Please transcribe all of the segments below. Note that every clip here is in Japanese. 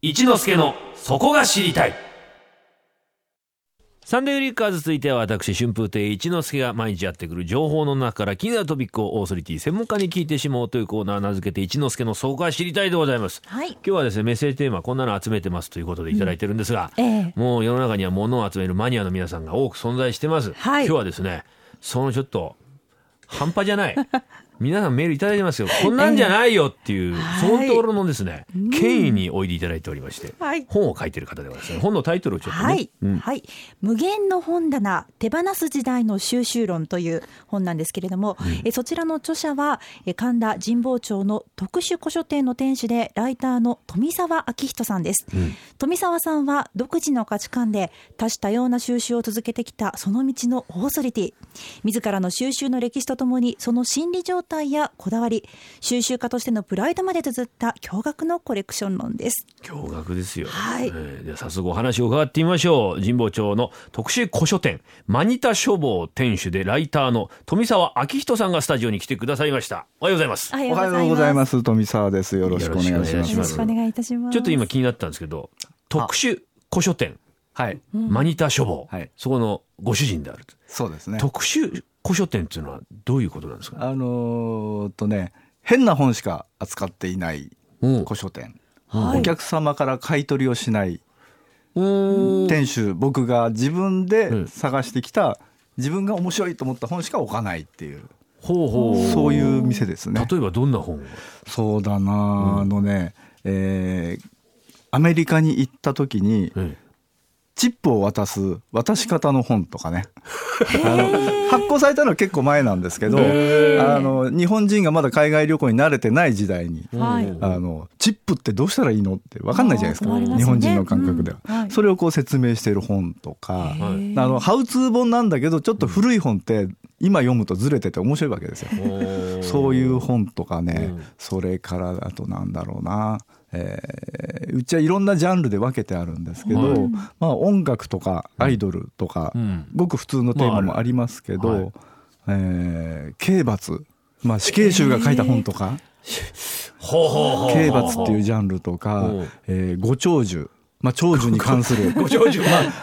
一之助のそこが知りたい。サンデーリッカーズ続いては私春風亭一之輔が毎日やってくる情報の中から気になるトピックをオーソリティ専門家に聞いてしまおうというコーナー名付けて一之輔のそこが知りたいでございます、はい今日はですねメッセージテーマこんなの集めてますということでいただいてるんですが、ええ。もう世の中には物を集めるマニアの皆さんが多く存在してます、はい。今日はですねそのちょっと半端じゃない 皆さんメールいただいてますよ。こんなんじゃないよっていう、はい。そのところのですね権威においでいただいておりまして、はい。本を書いてる方ではですね本のタイトルをちょっとね、はい。無限の本棚、手放す時代の収集論という本なんですけれども、えそちらの著者は、え神田神保町の特殊古書店の店主で、ライターの富澤明人さんです。富澤さんは独自の価値観で多種多様な収集を続けてきたその道のオーソリティ。自らの収集の歴史とともに、その心理状態やこだわり、収集家としてのプライドまで綴った驚愕のコレクション論です。驚愕ですよ、はいえーでは早速お話を伺ってみましょう神保町の特殊古書店マニタ書房店主でライターの富澤明人さんがスタジオに来てくださいましたおはようございますおはようございます。富澤です。よろしくお願いしよろます。しくお願いしますよろしくお願いいたします。ちょっと今気になったんですけど特殊古書店はい。マニタ書房、はい。そこのご主人であるそうですね。特殊古書店っていうのはどういうことなんですか？あのーとね、変な本しか扱っていないうん。古書店。はい。お客様から買い取りをしないうん店主、僕が自分うん。で探してきた、自分が面白いと思った本しか置かないっていう、ほうほうそういう店ですね。例えばどんな本そうだなあ、あのね、えーアメリカに行った時に、えチップを渡す渡し方の本とかね。あの発行されたのは結構前なんですけどあの日本人がまだ海外旅行に慣れてない時代に。あのチップってどうしたらいいのって分かんないじゃないですか、ね。日本人の感覚では、うん。はい。それをこう説明している本とか、はいあのハウツー本なんだけどちょっと古い本って今読むとずれてて面白いわけですよ。そういう本とかね、うん。それからあとなんだろうな、えーうちはいろんなジャンルで分けてあるんですけど、はい。まあ、音楽とかアイドルとか、うん。ごく普通のテーマもありますけど、まあえー刑罰、まあ、死刑囚が書いた本とか、刑罰っていうジャンルとかう。ん、えーご長寿、まあ、長寿に関する。ご 長寿。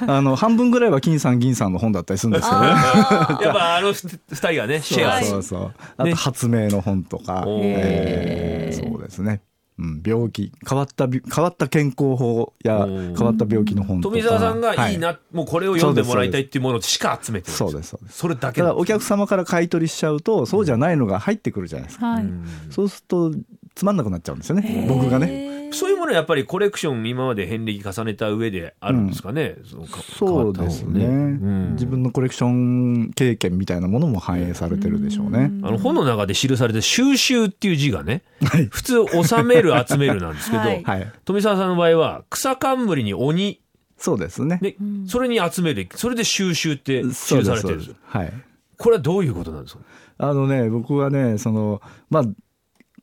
あの半分ぐらいは金さん銀さんの本だったりするんですけどね。やっぱあの二人がねシェアそうそう。そう。あと発明の本とか、えー。そうですね。うん、病気変わったび変わった健康法や変わった病気の本とか。富澤さんがいいな、はもうこれを読んでもらいたいっていうものしか集めてるんそうですそうですそれだけだからお客様から買い取りしちゃうとそうじゃないのが入ってくるじゃないですか。はい。そうするとつまんなくなっちゃうんですよね。僕がね。ねそういうものはやっぱりコレクション今まで遍歴重ねた上であるんですかね、そのかそうですね、変わった方ね自分のコレクション経験みたいなものも反映されてるでしょうね。あの本の中で記されて収集っていう字がね、普通収める集めるなんですけど、はい。はい。富澤さんの場合は草冠に鬼。そうですね。で、それに集めるそれで収集って記そうされてるんですよ。はい。これはどういうことなんですか？あのね、僕はね、その、まあ、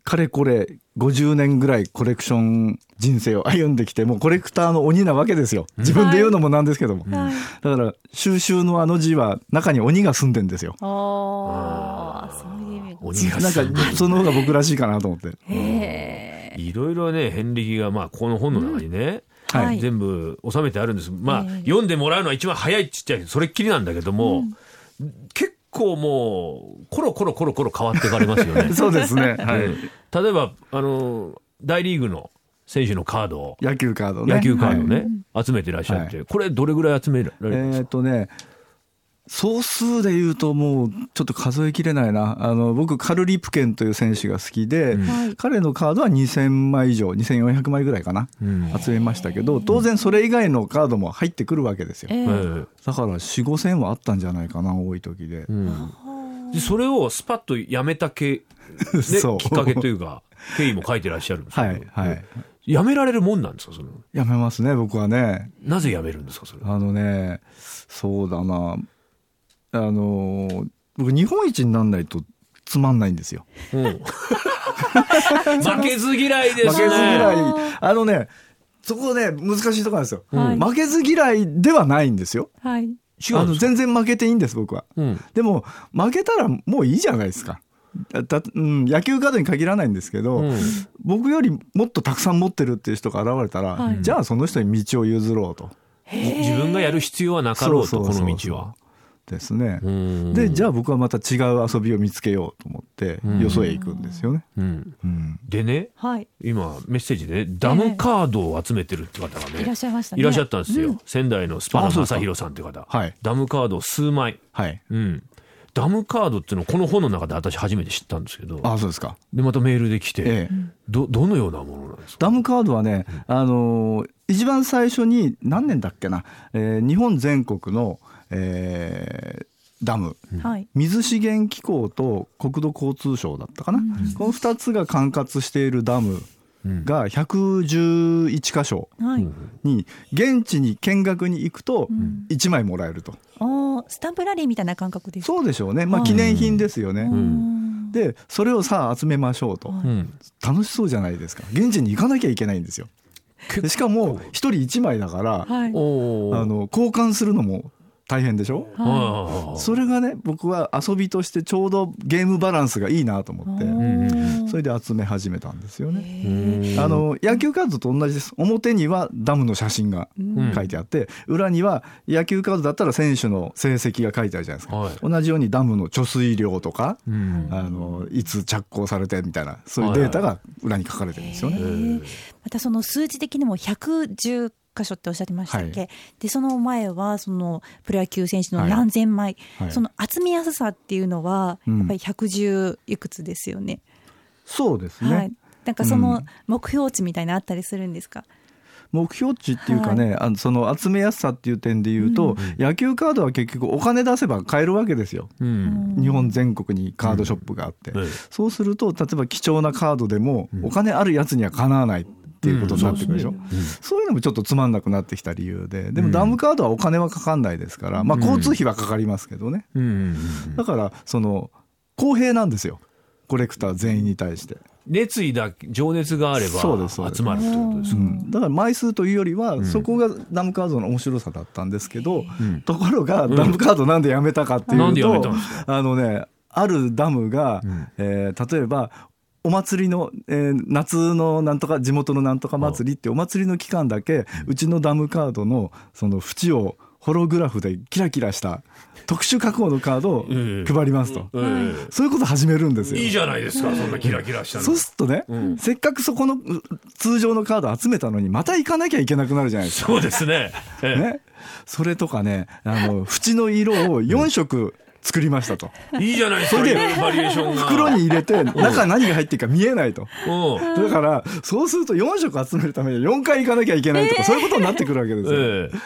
かれこれ50年ぐらいコレクション人生を歩んできて、もうコレクターの鬼なわけですよ。自分で言うのもなんですけども。はい。だから、収集のあの字は中に鬼が住んでんですよ。ああ、そういう意味が。鬼がなんか、その方が僕らしいかなと思って。へえ。いろいろね遍歴がまあこの本の中にね、はい全部収めてあるんですまあ、ええ読んでもらうのは一番早いっちっちゃいそれっきりなんだけども、結構もうコロコロコロコロ変わっていかれますよね。そうですね。はい。うん例えばあの大リーグの選手のカードを野球カードね。野球カードはいね、集めてらっしゃって、はこれどれぐらい集められるんですか、えっとね、総数で言うともうちょっと数えきれないな。あの、僕、カル・リプケンという選手が好きで、はい彼のカードは2000枚以上、2400枚ぐらいかな。うん集めましたけど、当然それ以外のカードも入ってくるわけですよ。だから4、5千はあったんじゃないかな、多い時で。うんでそれをスパッとやめたけ、ね、そうきっかけというか経緯も書いてらっしゃるんですけど、はい、はい。やめられるもんなんですかそのやめますね、僕はね。なぜやめるんですかそれは？あのね、そうだな。あの、僕、日本一にならないとつまんないんですよ。うん 負けず嫌いですね負けず嫌い。あのね、そこね、難しいところなんですよ。はい負けず嫌いではないんですよ。はい。あの全然負けていいんです、僕は。うんでも、負けたらもういいじゃないですか。だうん、野球カードに限らないんですけど、うん僕よりもっとたくさん持ってるっていう人が現れたら、はいじゃあその人に道を譲ろうと。自分がやる必要はなかろうとそうそうそうそうこの道は。ですね。うんでじゃあ僕はまた違う遊びを見つけようと思ってうんよそへ行くんですよね。うんうんでねはい。今メッセージでねダムカードを集めてるって方がね、いらっしゃいましたね。いらっしゃったんですよ、うん仙台のスパナ正弘さんって方、はいダムカード数枚、はい。うん、ダムカードっていうのをこの本の中で私初めて知ったんですけどあそうですか。でまたメールで来て、ええ。どどのようなものなんですか？ダムカードはね、あのー一番最初に何年だっけな、えー日本全国の、えーダム。はい。水資源機構と国土交通省だったかな、この2つが管轄しているダムが111箇所はい。に現地に見学に行くと1枚もらえると、おースタンプラリーみたいな感覚ですか？そうでしょうね、まあ、記念品ですよね、うん。でそれをさあ集めましょうと、うん楽しそうじゃないですか。現地に行かなきゃいけないんですよ。でしかも1人1枚だから、はい。あの交換するのも大変でしょ？あーそれがね僕は遊びとしてちょうどゲームバランスがいいなと思って。んそれで集め始めたんですよね。うんあの野球カードと同じです。表にはダムの写真が書いてあって、裏には野球カードだったら選手の成績が書いてあるじゃないですか、はい。同じようにダムの貯水量とか、うん。あのいつ着工されてみたいなそういうデータが裏に書かれてるんですよね。またその数字的にも110箇所っておっしゃってましたっけ、はでその前はそのプロ野球選手のはい。何千枚、はい。その集めやすさっていうのはうん。やっぱり110いくつですよね。そうですね、はい。なんかそうのん。目標値みたいなのあったりするんですか？目標値っていうかね、あのその集めやすさっていう点で言うと、野球カードは結局お金出せば買えるわけですよ。うん。日本全国にカードショップがあって、そうすると例えば貴重なカードでもお金あるやつにはかなわないっていうことになってくるでしょ、うんそうですそういうのもちょっとつまんなくなってきた理由ででもダムカードはお金はかかんないですから、まあ、交通費はかかりますけどね。うんうんだからその公平なんですよ。コレクター全員に対して。熱意だ情熱があれば集まるってことですか、うん、だから枚数というよりは、そこがダムカードの面白さだったんですけど、ところがダムカードなんでやめたかっていうと、あのねあるダムが、ん。えー例えばお祭りの、えー夏のなんとか地元のなんとか祭りってお祭りの期間だけ、うちのダムカードのその縁をホログラフでキラキラした特殊加工のカードをええ配りますと、えそういうこと始めるんですよ。えいいじゃないですかそんなキラキラしたの。そうするとね、うん。せっかくそこのう通常のカード集めたのにまた行かなきゃいけなくなるじゃないですか。そうですね。ええ。ね、それとかねあの縁の色を4色作りましたと。いいじゃないですか。それでいろいろバリエーションが。袋に入れて中何が入ってるか見えないと。うん。だからそうすると4色集めるために4回行かなきゃいけないとか、そういうことになってくるわけですよ。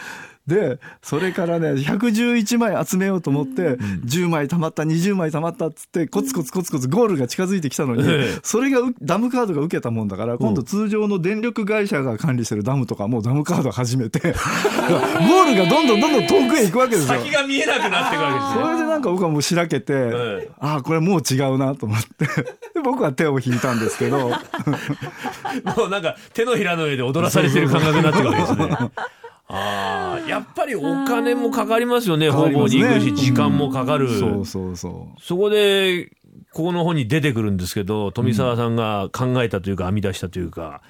ええでそれからね111枚集めようと思って、10枚たまった20枚たまったっつってコツコツコツコツゴールが近づいてきたのに、ええそれがうダムカードが受けたもんだから今度通常の電力会社が管理してるダムとかもダムカード始めて ゴールがどんどんどんどん遠くへ行くわけですよ。先が見えなくなってくるわけですね。それでなんか僕はもうしらけて、ええああこれもう違うなと思ってで僕は手を引いたんですけど もうなんか手のひらの上で踊らされてる感覚になってるわけですね。ああ、やっぱりお金もかかりますよね。方々に行くし、時間もかかる。そうそうそう。そこで、ここの本に出てくるんですけど、富澤さんが考えたというか編み出したというか、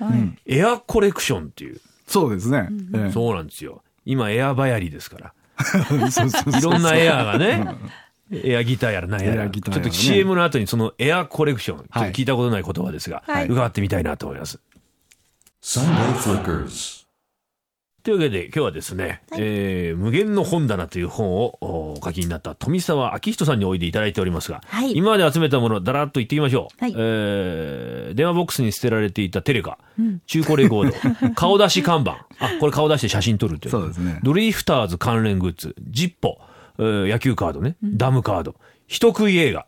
エアコレクションっていう、そうですね、ええ。そうなんですよ。今エアバヤリですから。そうそうそういろんなエアがね、エアギターやら何やら、ちょっと CM の後にそのエアコレクション、ちょっとはい。聞いたことない言葉ですが、はい。伺ってみたいなと思います。というわけで今日はですね、えー無限の本棚という本をおお書きになった富澤明人さんにおいでいただいておりますが、はい。今まで集めたものだらっと言ってみましょう、はい。えー電話ボックスに捨てられていたテレカ、中古レコード。顔出し看板。あこれ顔出して写真撮るっていう。そうですね。ドリフターズ関連グッズ。ジッポ、えー野球カードね。ダムカード。人食い映画。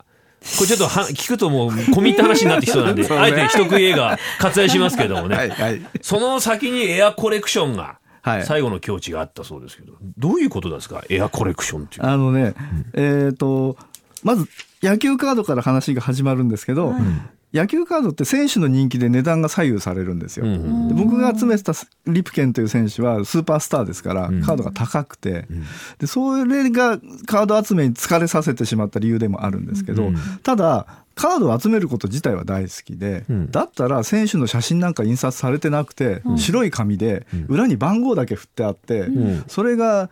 これちょっとは 聞くともう込み入った話になってきそうなんで、あえて人食い映画割愛しますけどもね、はいはい。その先にエアコレクションがはい最後の境地があったそうですけど、どういうことですか？エアコレクションっていう。あのね、えっ、と、まず野球カードから話が始まるんですけど、野球カードって選手の人気で値段が左右されるんですよ。うんうん。で僕が集めてたリプケンという選手はスーパースターですから、カードが高くて、でそれがカード集めに疲れさせてしまった理由でもあるんですけど、ただカードを集めること自体は大好きで、うんだったら選手の写真なんか印刷されてなくて、白い紙で裏に番号だけ振ってあって、んそれが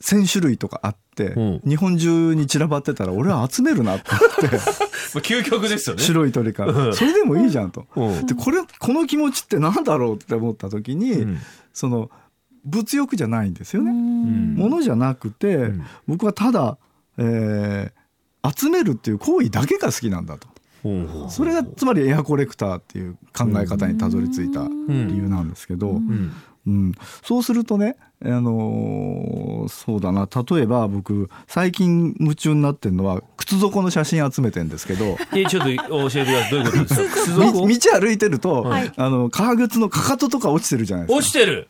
1000種類とかあって、うん日本中に散らばってたら俺は集めるなって思って。究極ですよね。白い鳥かうんら。それでもいいじゃんと。うんで、これ、この気持ちって何だろうって思った時に、うんその、物欲じゃないんですよね。んものじゃなくて、ん僕はただ、えー集めるっていう行為だけが好きなんだと。それがつまりエアコレクターっていう考え方にたどり着いた理由なんですけど、うん。うん、そうするとね、あのーそうだな。例えば僕最近夢中になってるのは靴底の写真集めてんですけど。えちょっと教えてください。どういうことですか？靴み底？道歩いてると、はい。あの革靴のかかととか落ちてるじゃないですか。落ちてる。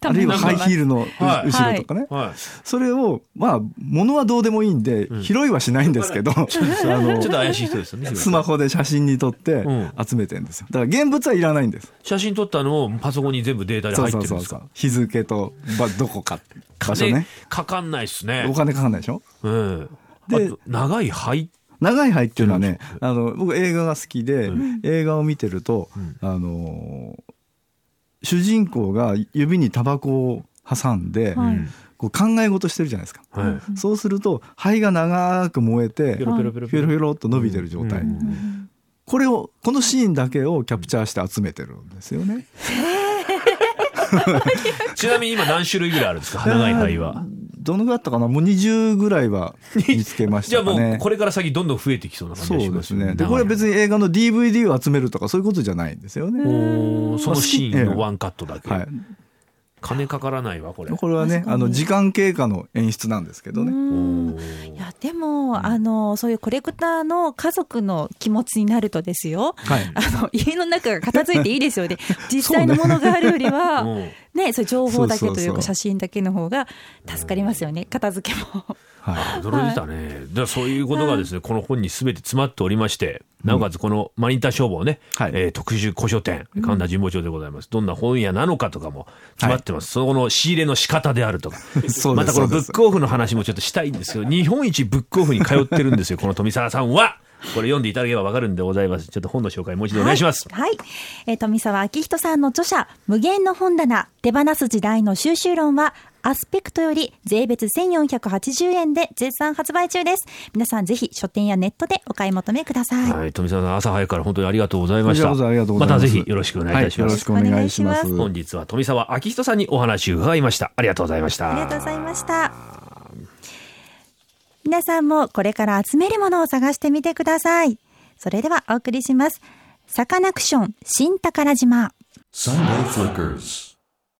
あるいはハイヒールの後ろとかね、はそれをまあ物はどうでもいいんで、拾いはしないんですけど、あい。ちょっのと怪しい人ですよね。スマホで写真に撮ってうん。集めてるんですよ。だから現物はいらないんです。写真撮ったのをパソコンに全部データで入ってるんですか？そうそうそう日付とばどこか場所金ねかかんないっすね。お。金かかんないでしょ？うん。で長い灰。長い灰っていうのはねあの僕映画が好きで、映画を見てると、あの主人公が指にタバコを挟んで、はい。こう考え事してるじゃないですか、はそうすると灰が長く燃えてい。ペロペロペロひょろひょろっと伸びてる状態、うんこれをこのシーンだけをキャプチャーして集めてるんですよね。ちなみに今何種類ぐらいあるんですか？長い灰は。どのぐらいあったかな？もう20ぐらいは 見つけましじゃあも。うこれから先どんどん増えてきそうな感じそがしまうですすね。で、これは別に映画の DVD を集めるとかそういうことじゃないんですよね。そのシーンのワンカットだけ。はい。金かからないわ、これ。これはね、あの、時間経過の演出なんですけどね。いやでも、あのそういうコレクターの家族の気持ちになるとですよ、はい。あの家の中が片付いていいですよね。実際のものがあるよりは、うん。ねそういう情報だけというか写真だけの方が助かりますよね。片付けも。はい。驚いたね。だからそういうことがですね、この本に全て詰まっておりまして、なおかつこのマニタ消防ね、はい。えー特殊古書店、神田神保町でございます。どんな本屋なのかとかも詰まってます。その後の仕入れの仕方であるとか。またこのブックオフの話もちょっとしたいんですけど、日本一ブックオフに通ってるんですよ、この富澤さんは。これ読んでいただければわかるんでございます。ちょっと本の紹介もう一度お願いします。はい。はいえー富澤明人さんの著者、無限の本棚、手放す時代の収集論は、アスペクトより税別1480円で絶賛発売中です。皆さんぜひ書店やネットでお買い求めください。はい、富澤さん朝早くから本当にありがとうございました。こちらこそありがとうございますたぜひよろしくお願いいたします。はいよろしくお願いします。本日は富澤明人さんにお話を伺いました。ありがとうございました。ありがとうございました。皆さんもこれから集めるものを探してみてください。それではお送りします。サカナクション新宝島。